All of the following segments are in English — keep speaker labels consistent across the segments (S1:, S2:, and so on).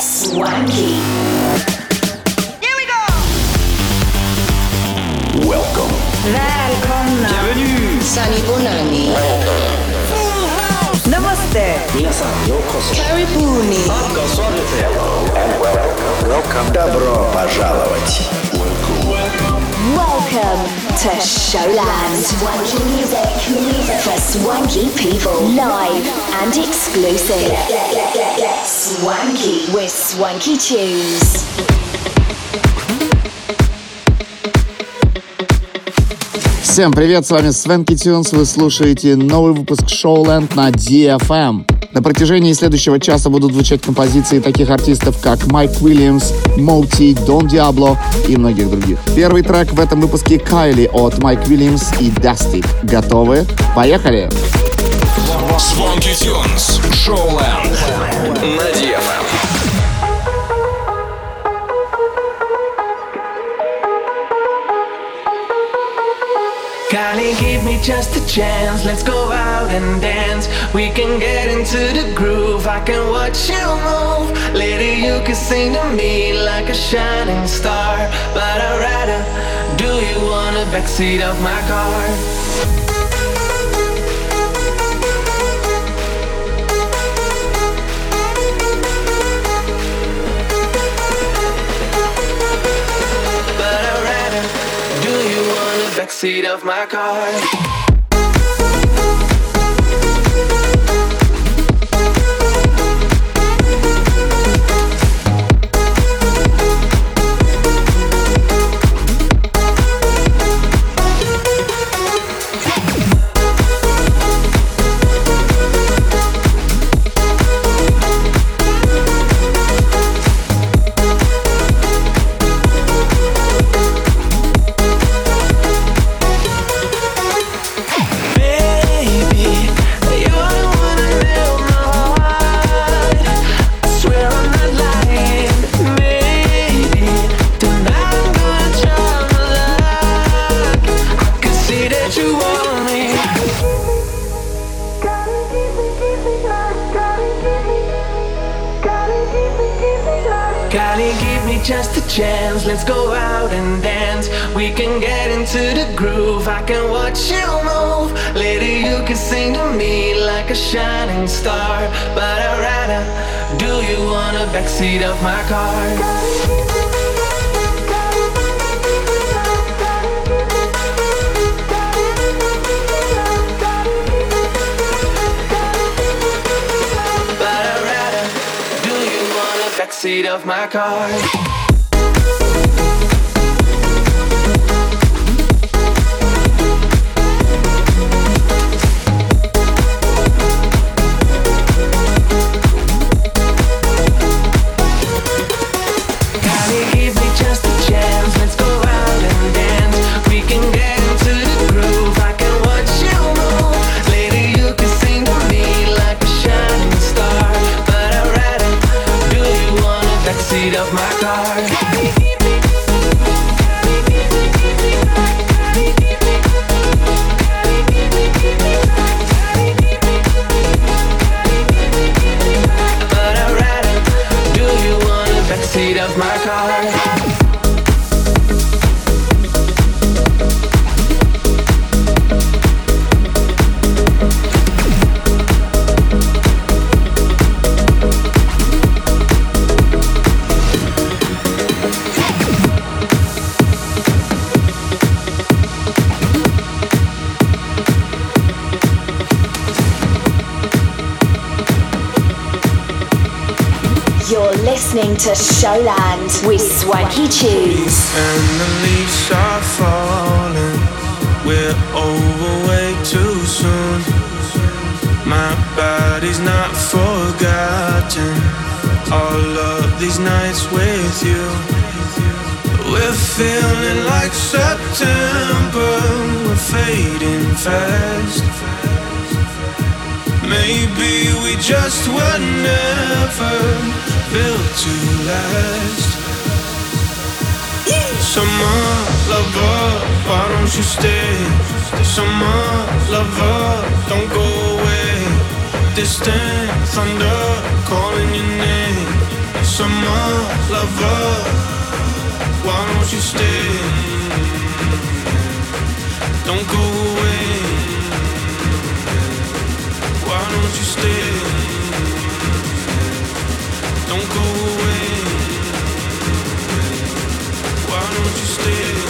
S1: Swanky.
S2: Here we go.
S3: Welcome.
S2: Välkomna.
S3: Bienvenue.
S1: Sani Bonani.
S2: Namaste.
S3: Minasan yokoso.
S1: Karibuni.
S3: Welcome. Добро пожаловать.
S1: Welcome to Showland. Swanky music for swanky people. Live and exclusive. Swanky with swanky tunes.
S4: Всем привет, с вами Свенки Тюнс, вы слушаете новый выпуск Showland на DFM. На протяжении следующего часа будут звучать композиции таких артистов, как Майк Уильямс, Моути, Дон Диабло и многих других. Первый трек в этом выпуске Кайли от Майк Уильямс и Дасти. Готовы? Поехали!
S5: Swanky Tunes. Showland. На
S6: just a chance. Let's go out and dance. We can get into the groove. I can watch you move. Lady, you can sing to me like a shining star. But I'd rather do you on the backseat of my car. Backseat of my car. My car. To
S1: Showland with Swanky Tunes.
S7: And the leaves are falling. We're over way too soon. My body's not forgotten. All of these nights with you. We're feeling like September. We're fading fast. Maybe we just were never built to last. Summer lover, why don't you stay? Summer lover, don't go away. Distant thunder calling your name. Summer lover, why don't you stay? Don't go away. Why don't you stay? Don't go away. Why don't you stay?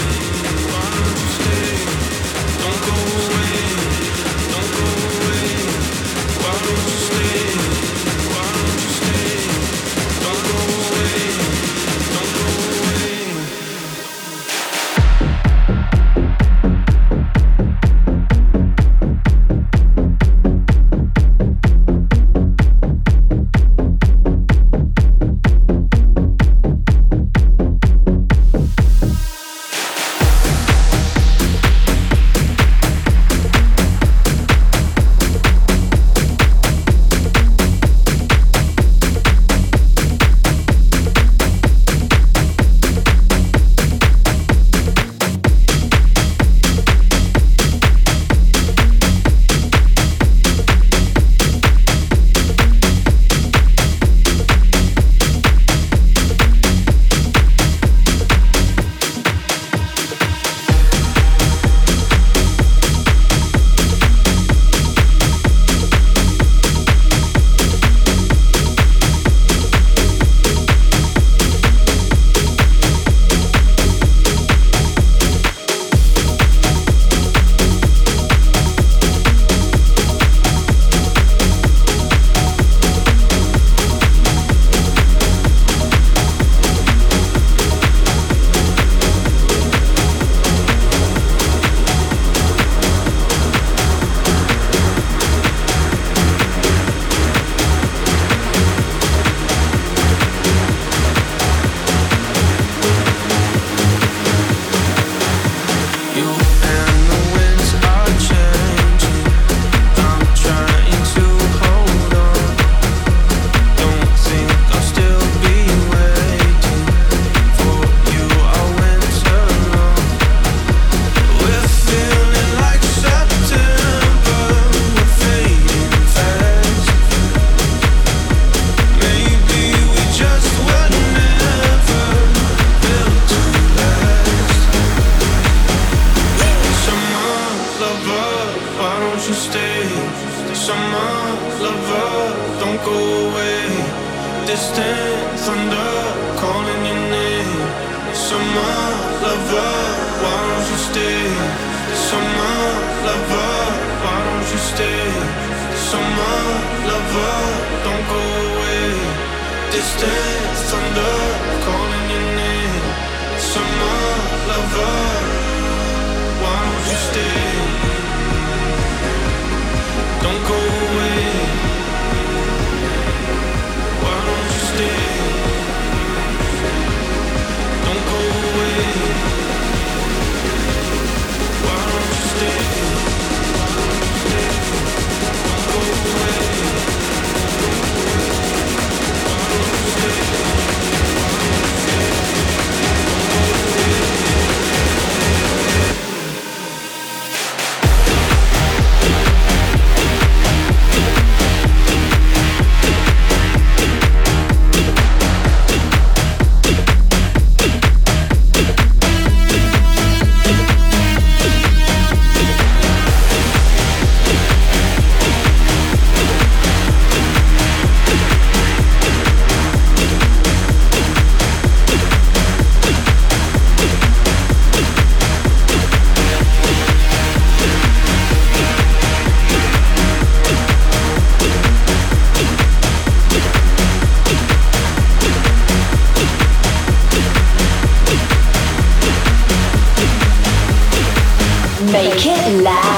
S7: Make it loud.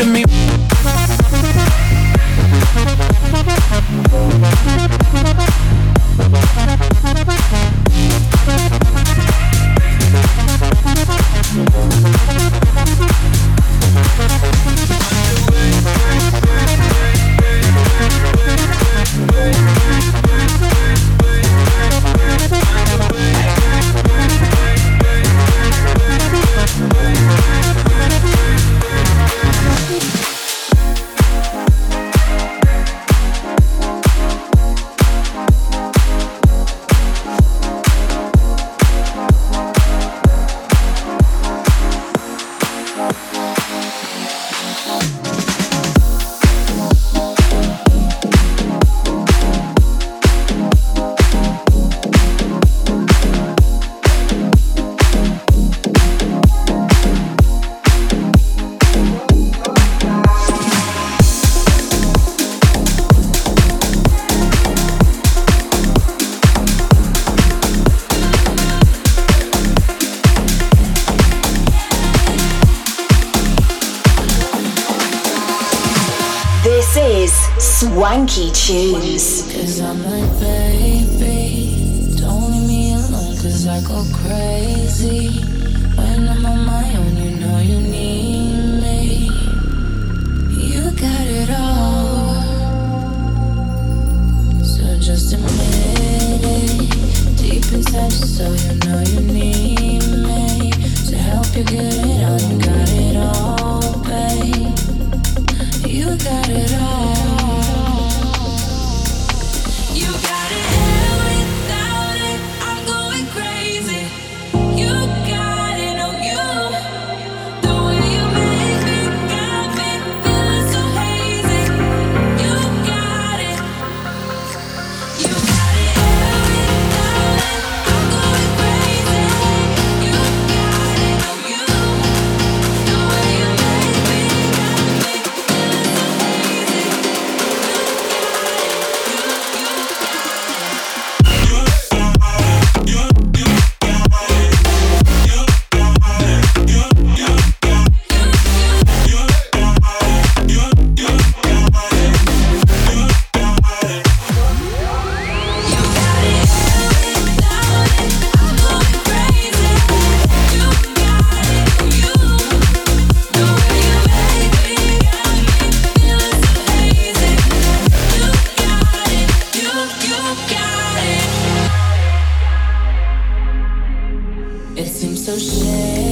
S7: to me
S1: Funky tunes.
S8: Cause I'm like, baby, don't leave me alone, cause I go crazy. When I'm on my own, you know you need me. You got it all. So just admit it. Deep inside so you know you need me. To help you get it on, you got it all, babe. You got it all.
S9: so shame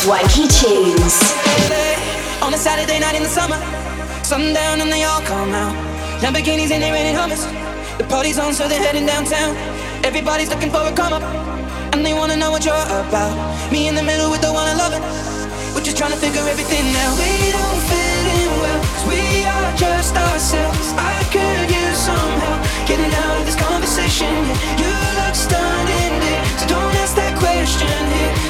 S9: Swanky Tunes.
S1: On a Saturday night in the summer, sundown and they all come out. Lamborghinis and they renting Hummers. The party's on, so they're heading downtown. Everybody's looking for a come up, and they wanna know what you're about. Me in the middle with the one I love it. We're just trying to figure everything out. We don't fit in well, 'cause we are just ourselves. I could use some help getting out of this conversation. You look stunning, dear, so don't ask that question here.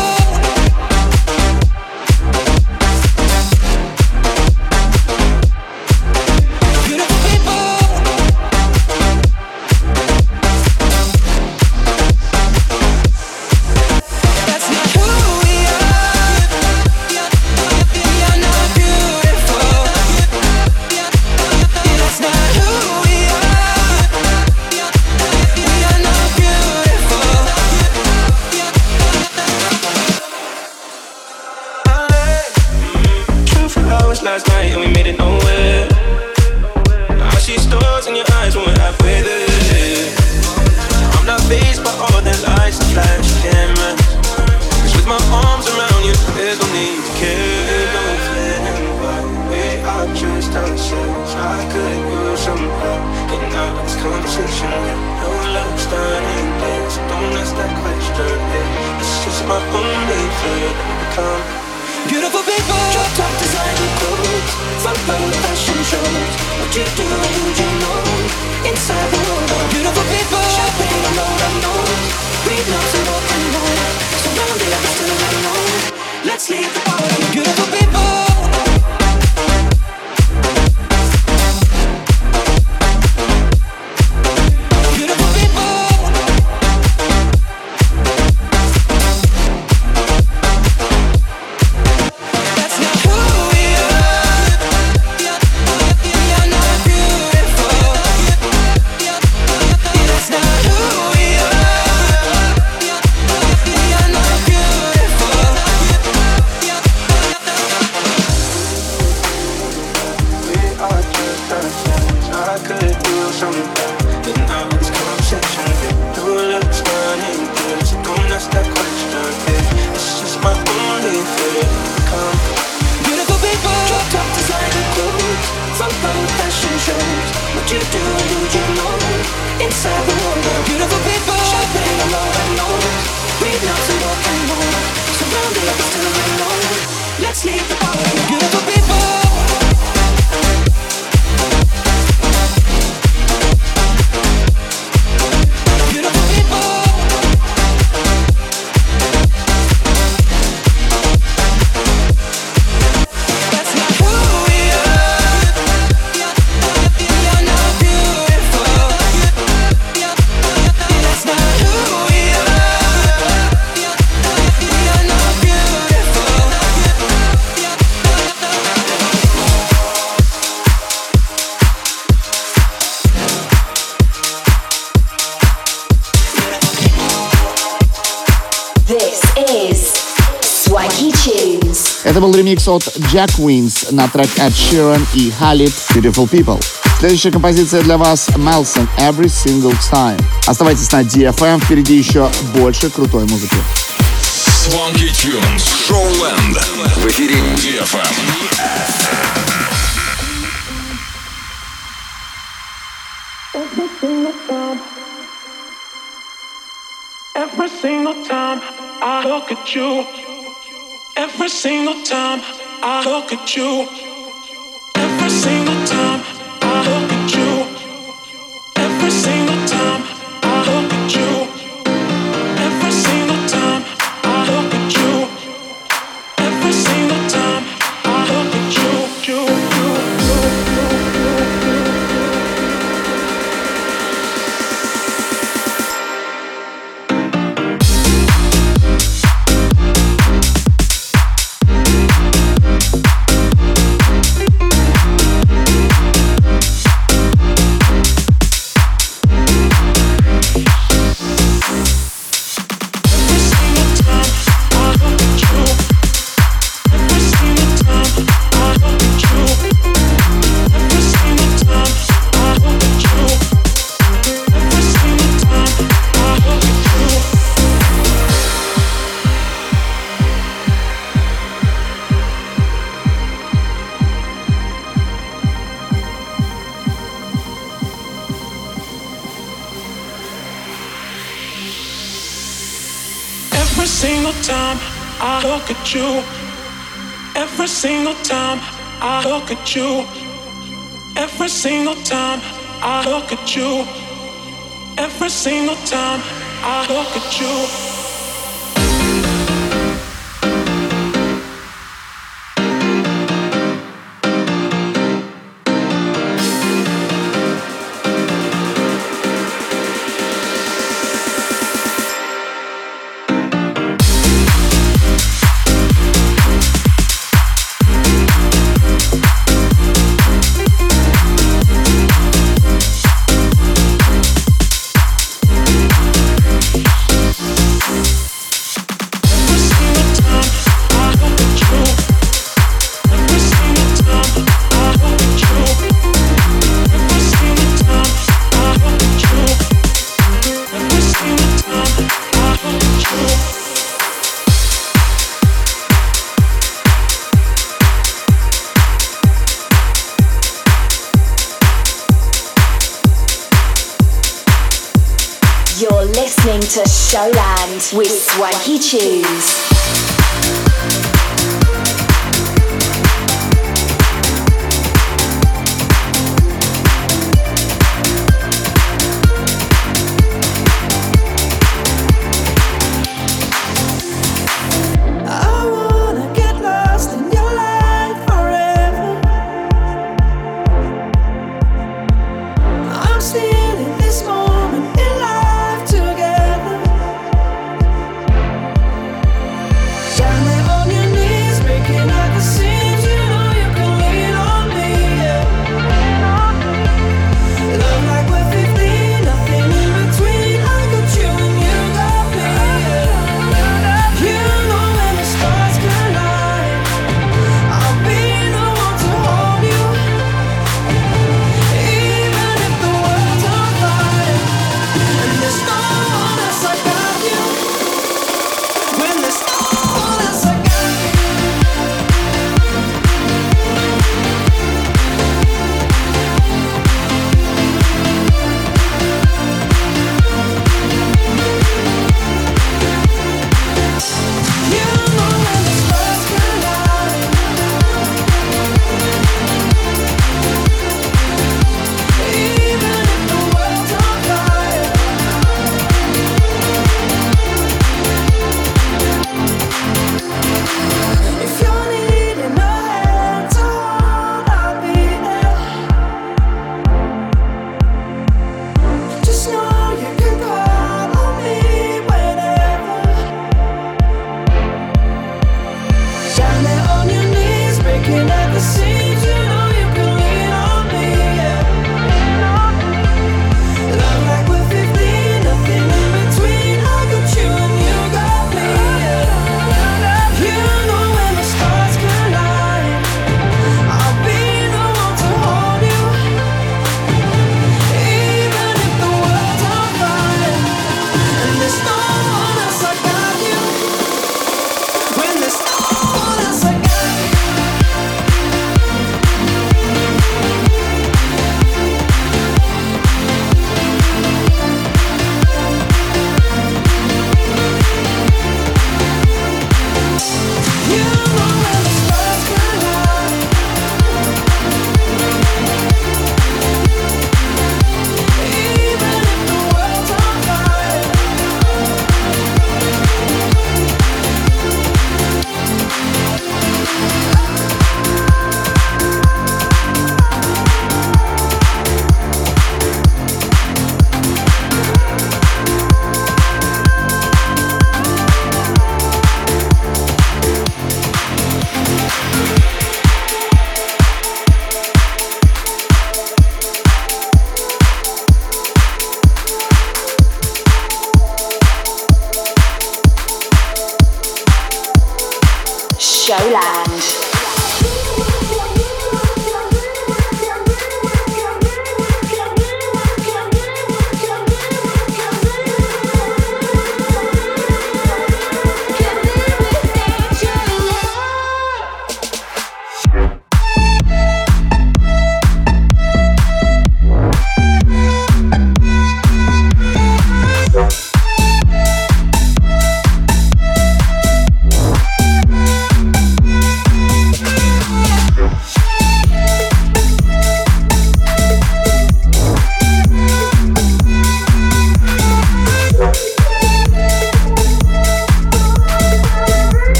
S10: conversation. No love starting don't ask that question. Yeah. My that become.
S1: Beautiful people, drop top designer clothes, front row fashion shows. What you do who you know inside the world. Beautiful people, on road unknowns, breathe notes and walk and. Surrounded but still alone. Let's leave the party. Beautiful people.
S4: Ремикс от Jack Wins на трек Ed Sheeran и Khalid Beautiful People. Следующая композиция для вас Melson Every Single Time. Оставайтесь на DFM, впереди еще больше крутой музыки.
S5: Swanky Tunes. Showland. В эфире DFM.
S10: Every single time I look at you Every single time I look at you. Every single time Every single time I look at you, every single time I look at you, every single time I look at you,
S7: every single time I look at you.
S1: Swanky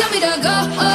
S8: Tell me to go.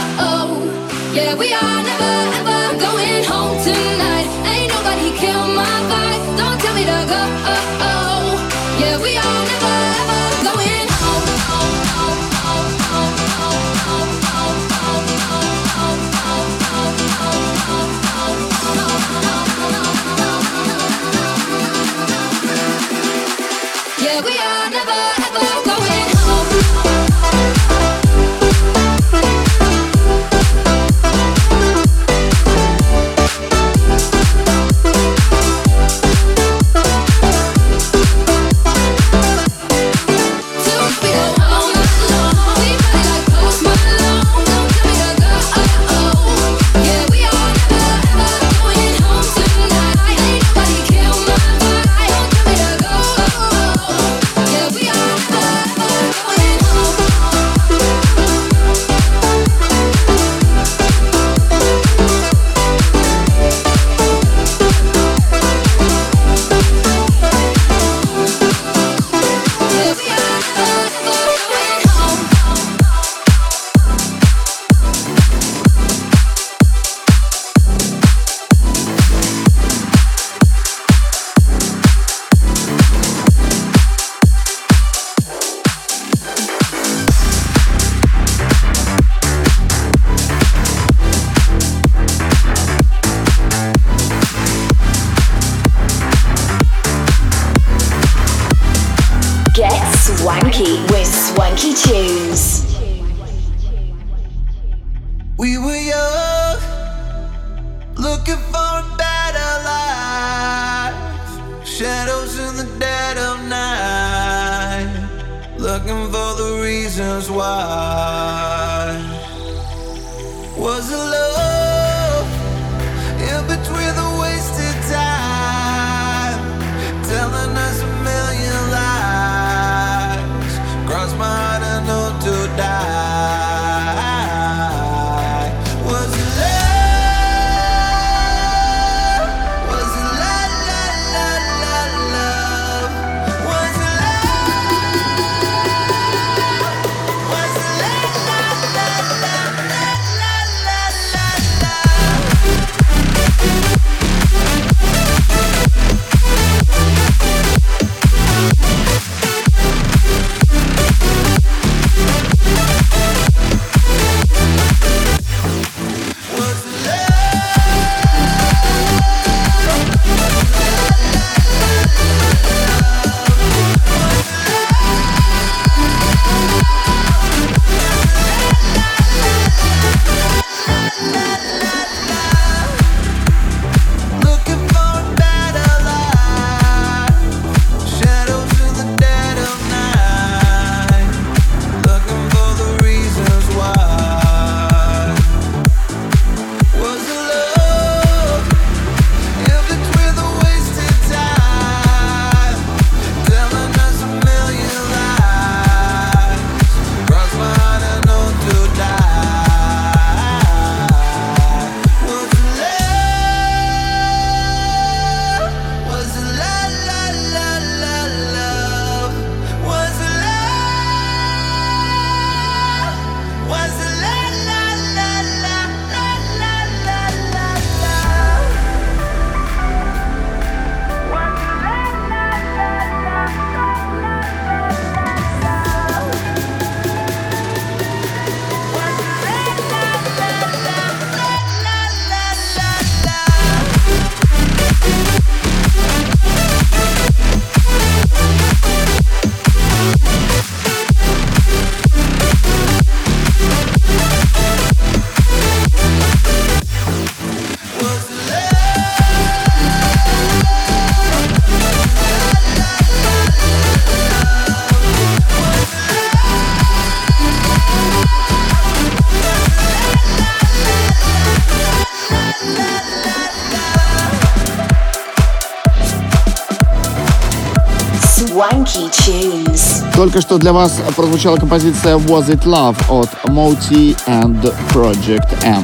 S4: Только что для вас прозвучала композиция Was It Love от Moti and Project M.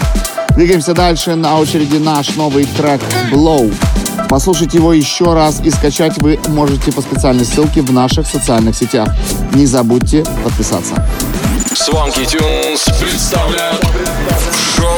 S4: Двигаемся дальше. На очереди наш новый трек Blow. Послушать его еще раз и скачать вы можете по специальной ссылке в наших социальных сетях. Не забудьте подписаться.
S5: Swanky Tunes
S11: представляет шоу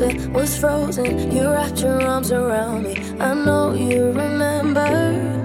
S11: was frozen. You wrapped your arms around me. I know you remember.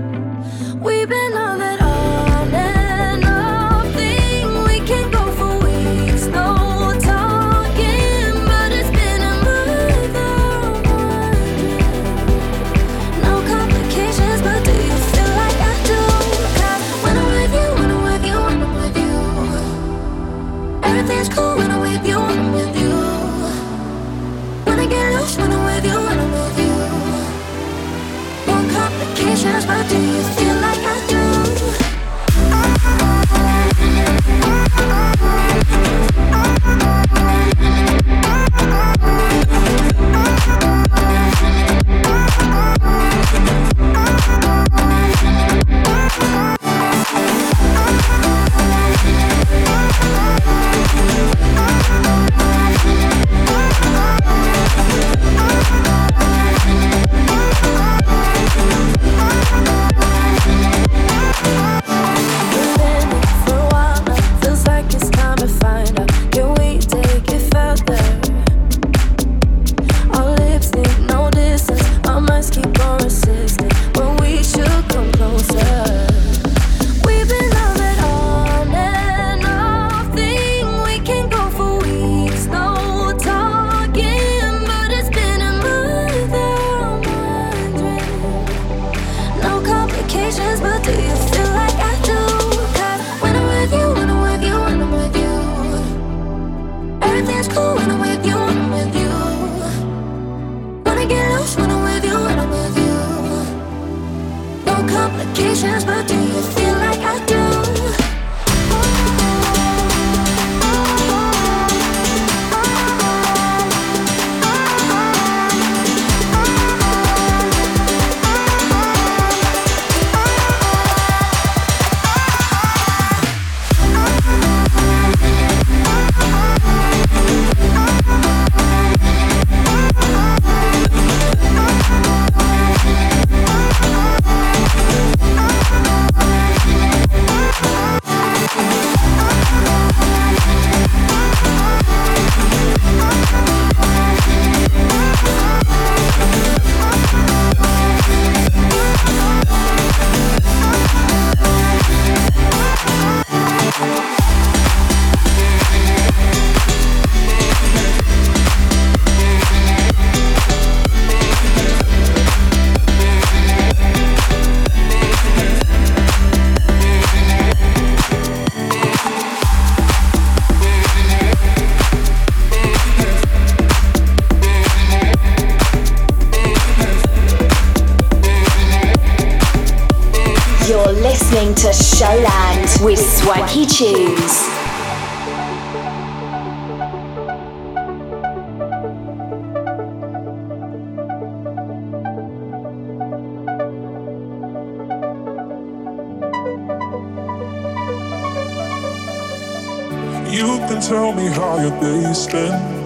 S11: You
S10: can tell me how your day's been.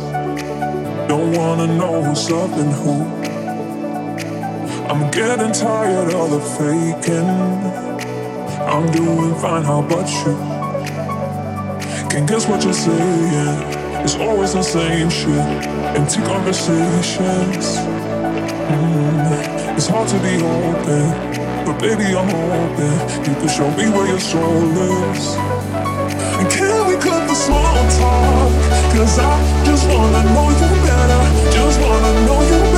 S10: Don't wanna know who's up and who. I'm getting tired of the faking. I'm doing fine, how about you? Can guess what you're saying? It's always the same shit. Empty conversations. Mm, It's hard to be open, but baby I'm open. You can show me where your soul is. Talk? Cause I just wanna know you better. Just wanna know you better.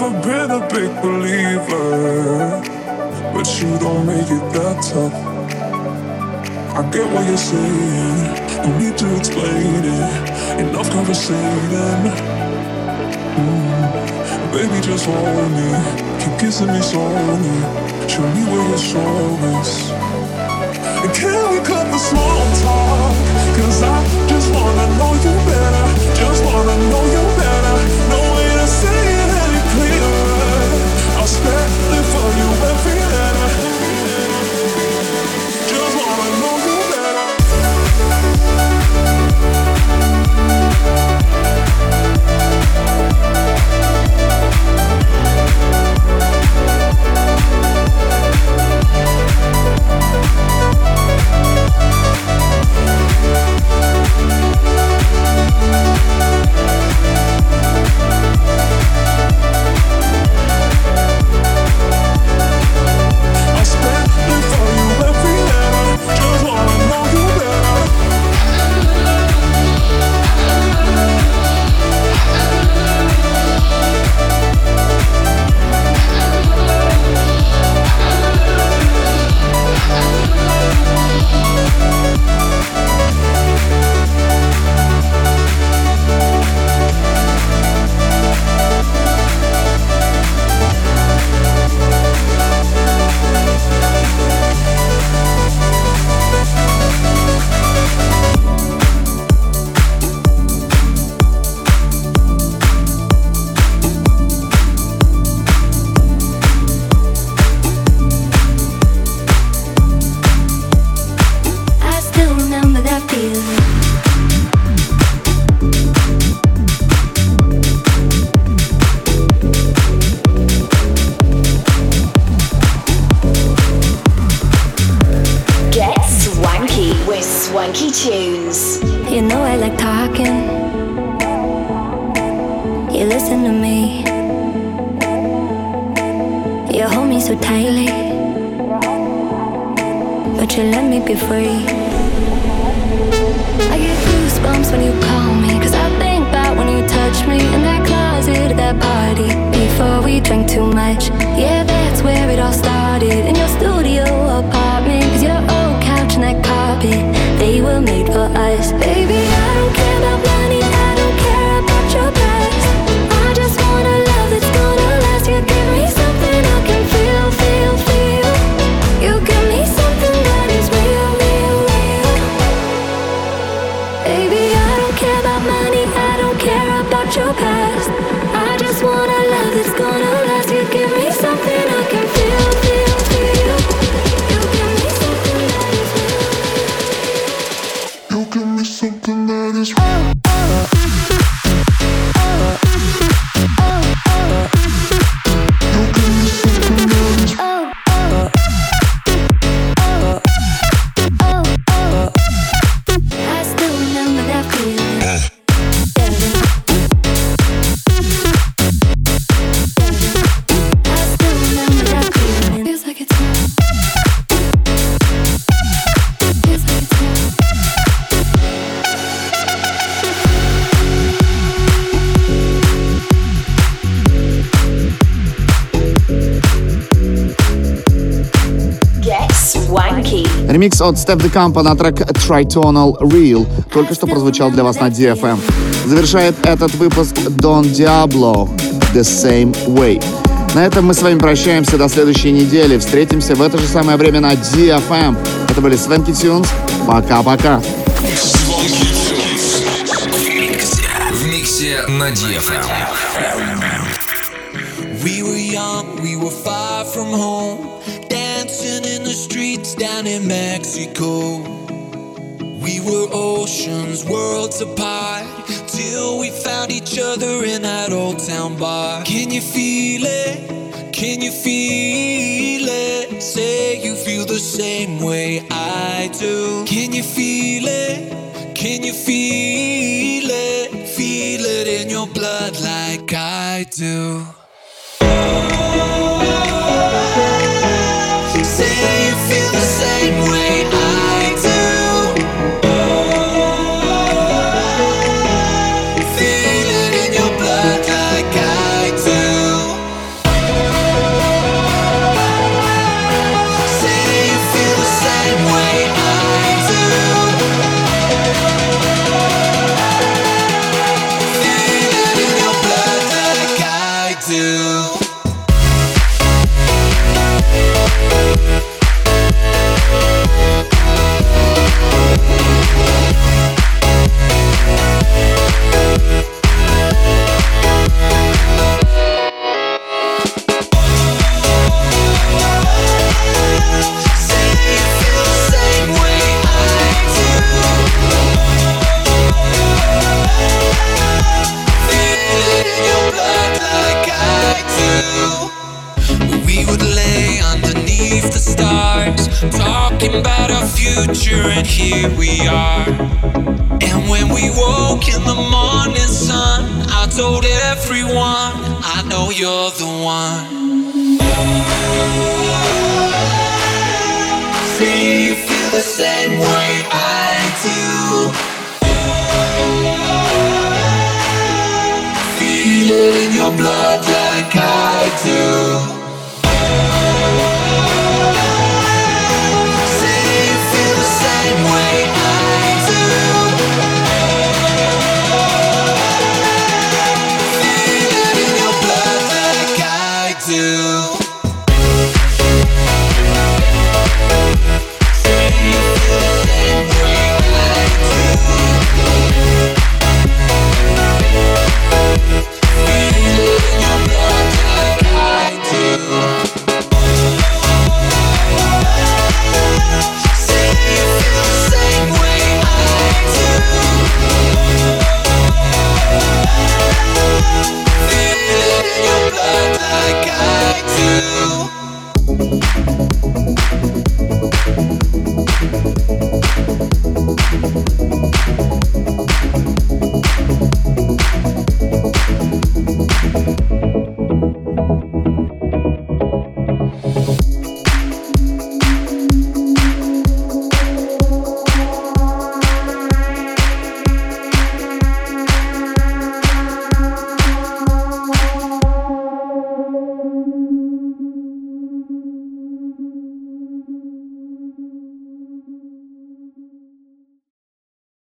S10: Never been a big believer. But you don't make it that tough. I get what you're saying. No need to explain it. Enough conversating. Mm. Baby, just hold me. Keep kissing me slowly. Show me where your soul is. And can we cut the small talk? Cause I just wanna know you better. Just wanna know you
S9: Swanky Tunes.
S8: You know I like talking. You listen to me. You hold me so tightly. But you let me be free. I get goosebumps when you call me. Cause I think about when you touch me in that closet at that party. Before we drank too much. Yeah, that's where it all started. In your studio apartment. Cause your old couch and that carpet. They were made for us. Baby, I
S4: Ремикс от Steph DeCampo на трек Tritonal Real только что прозвучал для вас на DFM. Завершает этот выпуск Don Diablo The Same Way. На этом мы с вами прощаемся до следующей недели. Встретимся в это же самое время на DFM. Это были Свенки Тюнс. Пока-пока.
S5: Звонки Тюнс. В миксе на DFM.
S7: We were young, we were far from home, streets down in Mexico. We were oceans, worlds apart, till we found each other in that old town bar. Can you feel it? Can you feel it? Say you feel the same way I do. Can you feel it? Can you feel it? Feel it in your blood like I do. Same way We would lay underneath the stars, talking about our future, and here we are. And when we woke in the morning sun, I told everyone, I know you're the one. See you feel the same way I it in your blood like I do.